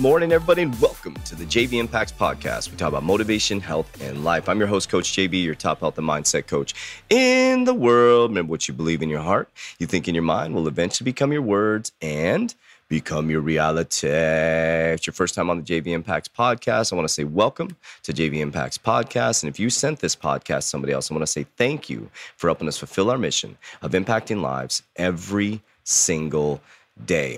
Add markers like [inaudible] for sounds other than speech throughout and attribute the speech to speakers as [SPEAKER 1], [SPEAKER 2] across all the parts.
[SPEAKER 1] morning, everybody, and welcome to the JV Impacts Podcast. We talk about motivation, health, and life. I'm your host, Coach JV, your top health and mindset coach in the world. Remember what you believe in your heart, you think in your mind will eventually become your words and become your reality. It's your first time on the JV Impacts Podcast. I want to say welcome to JV Impacts Podcast. And if you sent this podcast to somebody else, I want to say thank you for helping us fulfill our mission of impacting lives every single day.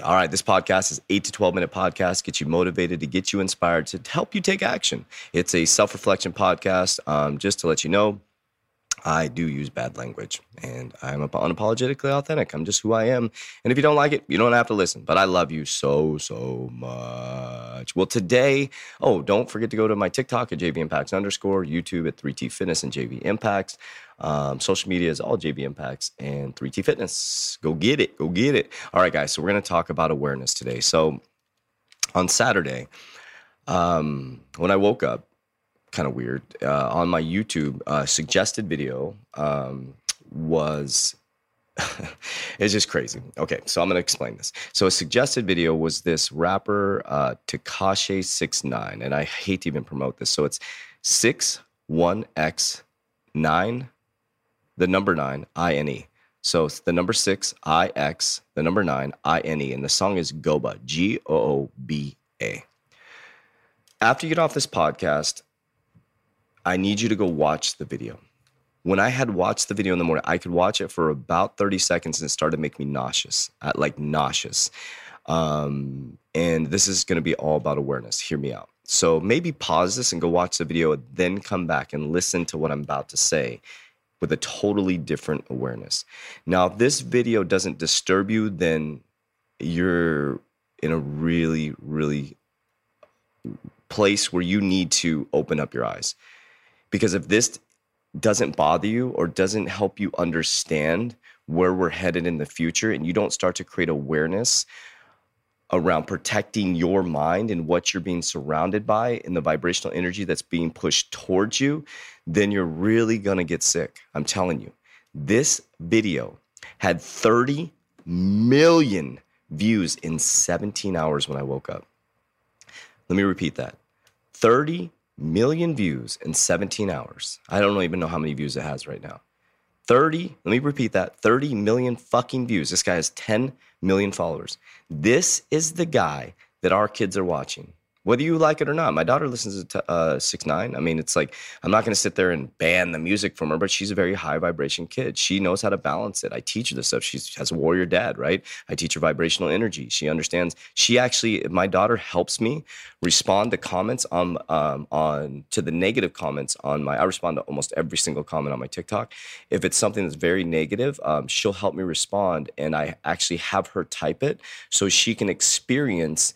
[SPEAKER 1] All right, this podcast is 8 to 12 minute podcast, get you motivated, to get you inspired, to help you take action. It's a self-reflection podcast. Um, just to let you know, I do use bad language and I'm unapologetically authentic. I'm just who I am. And if you don't like it, you don't have to listen. But I love you so, so much. Well, today, oh, don't forget to go to my TikTok at JV Impacts underscore, YouTube at 3T Fitness and JV Impacts. Um, social media is all JV Impacts and 3T Fitness. Go get it. Go get it. All right, guys. So we're going to talk about awareness today. So on Saturday, um, when I woke up, kind of weird. Uh, on my YouTube, uh, suggested video um, was [laughs] it's just crazy. Okay, so I'm gonna explain this. So a suggested video was this rapper uh, Tekashi Six Nine, and I hate to even promote this. So it's six one x nine, the number nine I N E. So it's the number six I X, the number nine I N E, and the song is Gooba G O O B A. After you get off this podcast, I need you to go watch the video. When I had watched the video in the morning, I could watch it for about 30 seconds and it started to make me nauseous, like nauseous. Um, and this is going to be all about awareness. Hear me out. So maybe pause this and go watch the video, then come back and listen to what I'm about to say with a totally different awareness. Now, if this video doesn't disturb you, then you're in a really, really place where you need to open up your eyes. Because if this doesn't bother you or doesn't help you understand where we're headed in the future and you don't start to create awareness around protecting your mind and what you're being surrounded by and the vibrational energy that's being pushed towards you, then you're really to get sick. I'm telling you. This video had 30 million views in 17 hours when I woke up. Let me repeat that 30 million views in 17 hours. I don't even know how many views it has right now. 30, let me repeat that 30 million fucking views. This guy has 10 million followers. This is the guy that our kids are watching whether you like it or not. My daughter listens to uh, six nine. I mean, it's like I'm not going to sit there and ban the music from her, but she's a very high vibration kid. She knows how to balance it. I teach her this stuff. She has a warrior dad, right? I teach her vibrational energy. She understands. She actually, my daughter helps me respond to comments on um, on to the negative comments on my. I respond to almost every single comment on my TikTok. If it's something that's very negative, um, she'll help me respond, and I actually have her type it so she can experience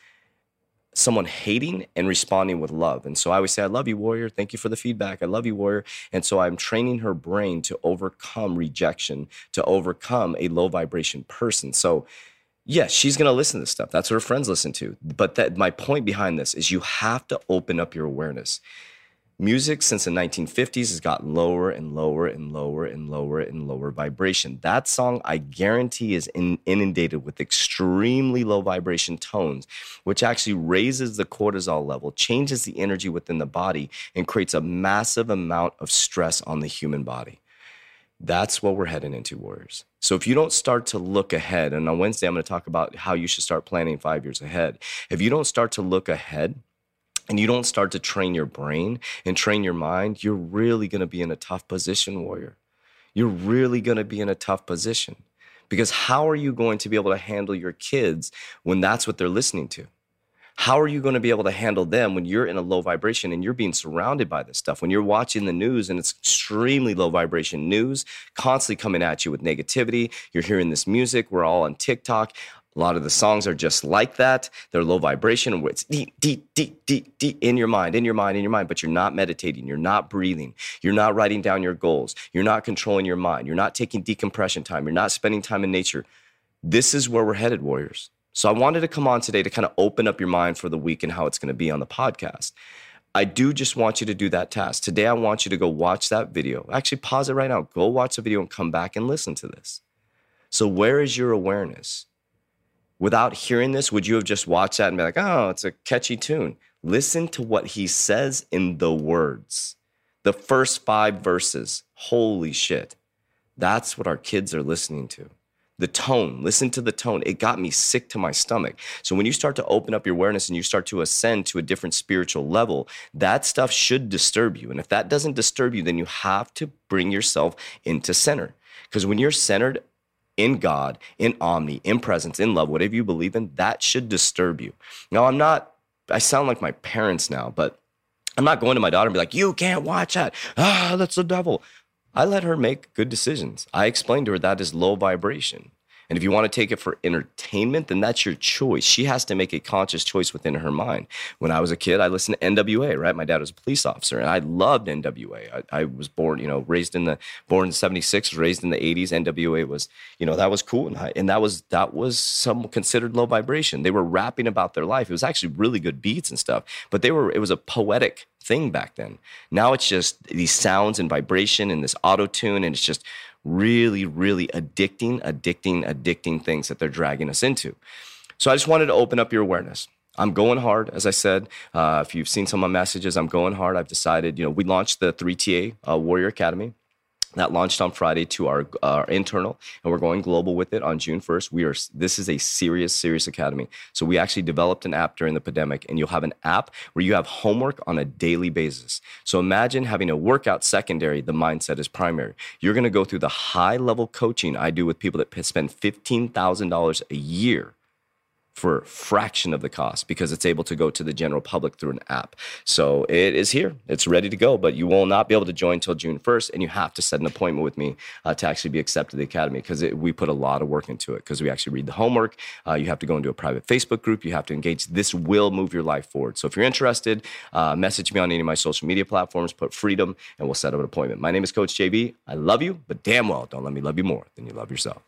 [SPEAKER 1] someone hating and responding with love. And so I always say, I love you, warrior. Thank you for the feedback. I love you, warrior. And so I'm training her brain to overcome rejection, to overcome a low vibration person. So, yes, she's going to listen to this stuff. That's what her friends listen to. But that my point behind this is you have to open up your awareness. Music since the 1950s has gotten lower and lower and lower and lower and lower vibration. That song, I guarantee, is in, inundated with extremely low vibration tones, which actually raises the cortisol level, changes the energy within the body, and creates a massive amount of stress on the human body. That's what we're heading into, Warriors. So if you don't start to look ahead, and on Wednesday, I'm going to talk about how you should start planning five years ahead. If you don't start to look ahead, and you don't start to train your brain and train your mind, you're really going to be in a tough position, warrior. You're really going to be in a tough position because how are you going to be able to handle your kids when that's what they're listening to? How are you going to be able to handle them when you're in a low vibration and you're being surrounded by this stuff? When you're watching the news and it's extremely low vibration news, constantly coming at you with negativity, you're hearing this music, we're all on TikTok A lot of the songs are just like that. They're low vibration, it's deep, deep, deep, deep, deep in your mind, in your mind, in your mind, but you're not meditating. You're not breathing. You're not writing down your goals. You're not controlling your mind. You're not taking decompression time. You're not spending time in nature. This is where we're headed, warriors. So I wanted to come on today to kind of open up your mind for the week and how it's going to be on the podcast. I do just want you to do that task. Today, I want you to go watch that video. Actually, pause it right now. Go watch the video and come back and listen to this. So, where is your awareness? Without hearing this, would you have just watched that and be like, oh, it's a catchy tune? Listen to what he says in the words. The first five verses. Holy shit. That's what our kids are listening to. The tone, listen to the tone. It got me sick to my stomach. So when you start to open up your awareness and you start to ascend to a different spiritual level, that stuff should disturb you. And if that doesn't disturb you, then you have to bring yourself into center. Because when you're centered, in God, in Omni, in presence, in love, whatever you believe in, that should disturb you. Now, I'm not, I sound like my parents now, but I'm not going to my daughter and be like, you can't watch that. Ah, that's the devil. I let her make good decisions. I explained to her that is low vibration. And if you want to take it for entertainment, then that's your choice. She has to make a conscious choice within her mind. When I was a kid, I listened to NWA, right? My dad was a police officer and I loved NWA. I, I was born, you know, raised in the, born in 76, raised in the 80s. NWA was, you know, that was cool. And, I, and that was, that was some considered low vibration. They were rapping about their life. It was actually really good beats and stuff, but they were, it was a poetic thing back then. Now it's just these sounds and vibration and this auto tune, and it's just really, really addicting, addicting, addicting things that they're dragging us into. So I just wanted to open up your awareness. I'm going hard, as I said. Uh, if you've seen some of my messages, I'm going hard. I've decided, you know, we launched the 3TA uh, Warrior Academy that launched on Friday to our, our internal, and we're going global with it on June 1st. We are this is a serious, serious academy. So we actually developed an app during the pandemic, and you'll have an app where you have homework on a daily basis. So imagine having a workout secondary, the mindset is primary. You're going to go through the high level coaching I do with people that spend fifteen thousand dollars a year for fraction of the cost because it's able to go to the general public through an app. So it is here. It's ready to go, but you will not be able to join until June 1st, and you have to set an appointment with me uh, to actually be accepted to the academy because we put a lot of work into it because we actually read the homework. Uh, you have to go into a private Facebook group. You have to engage. This will move your life forward. So if you're interested, uh, message me on any of my social media platforms, put freedom, and we'll set up an appointment. My name is Coach JV. I love you, but damn well, don't let me love you more than you love yourself.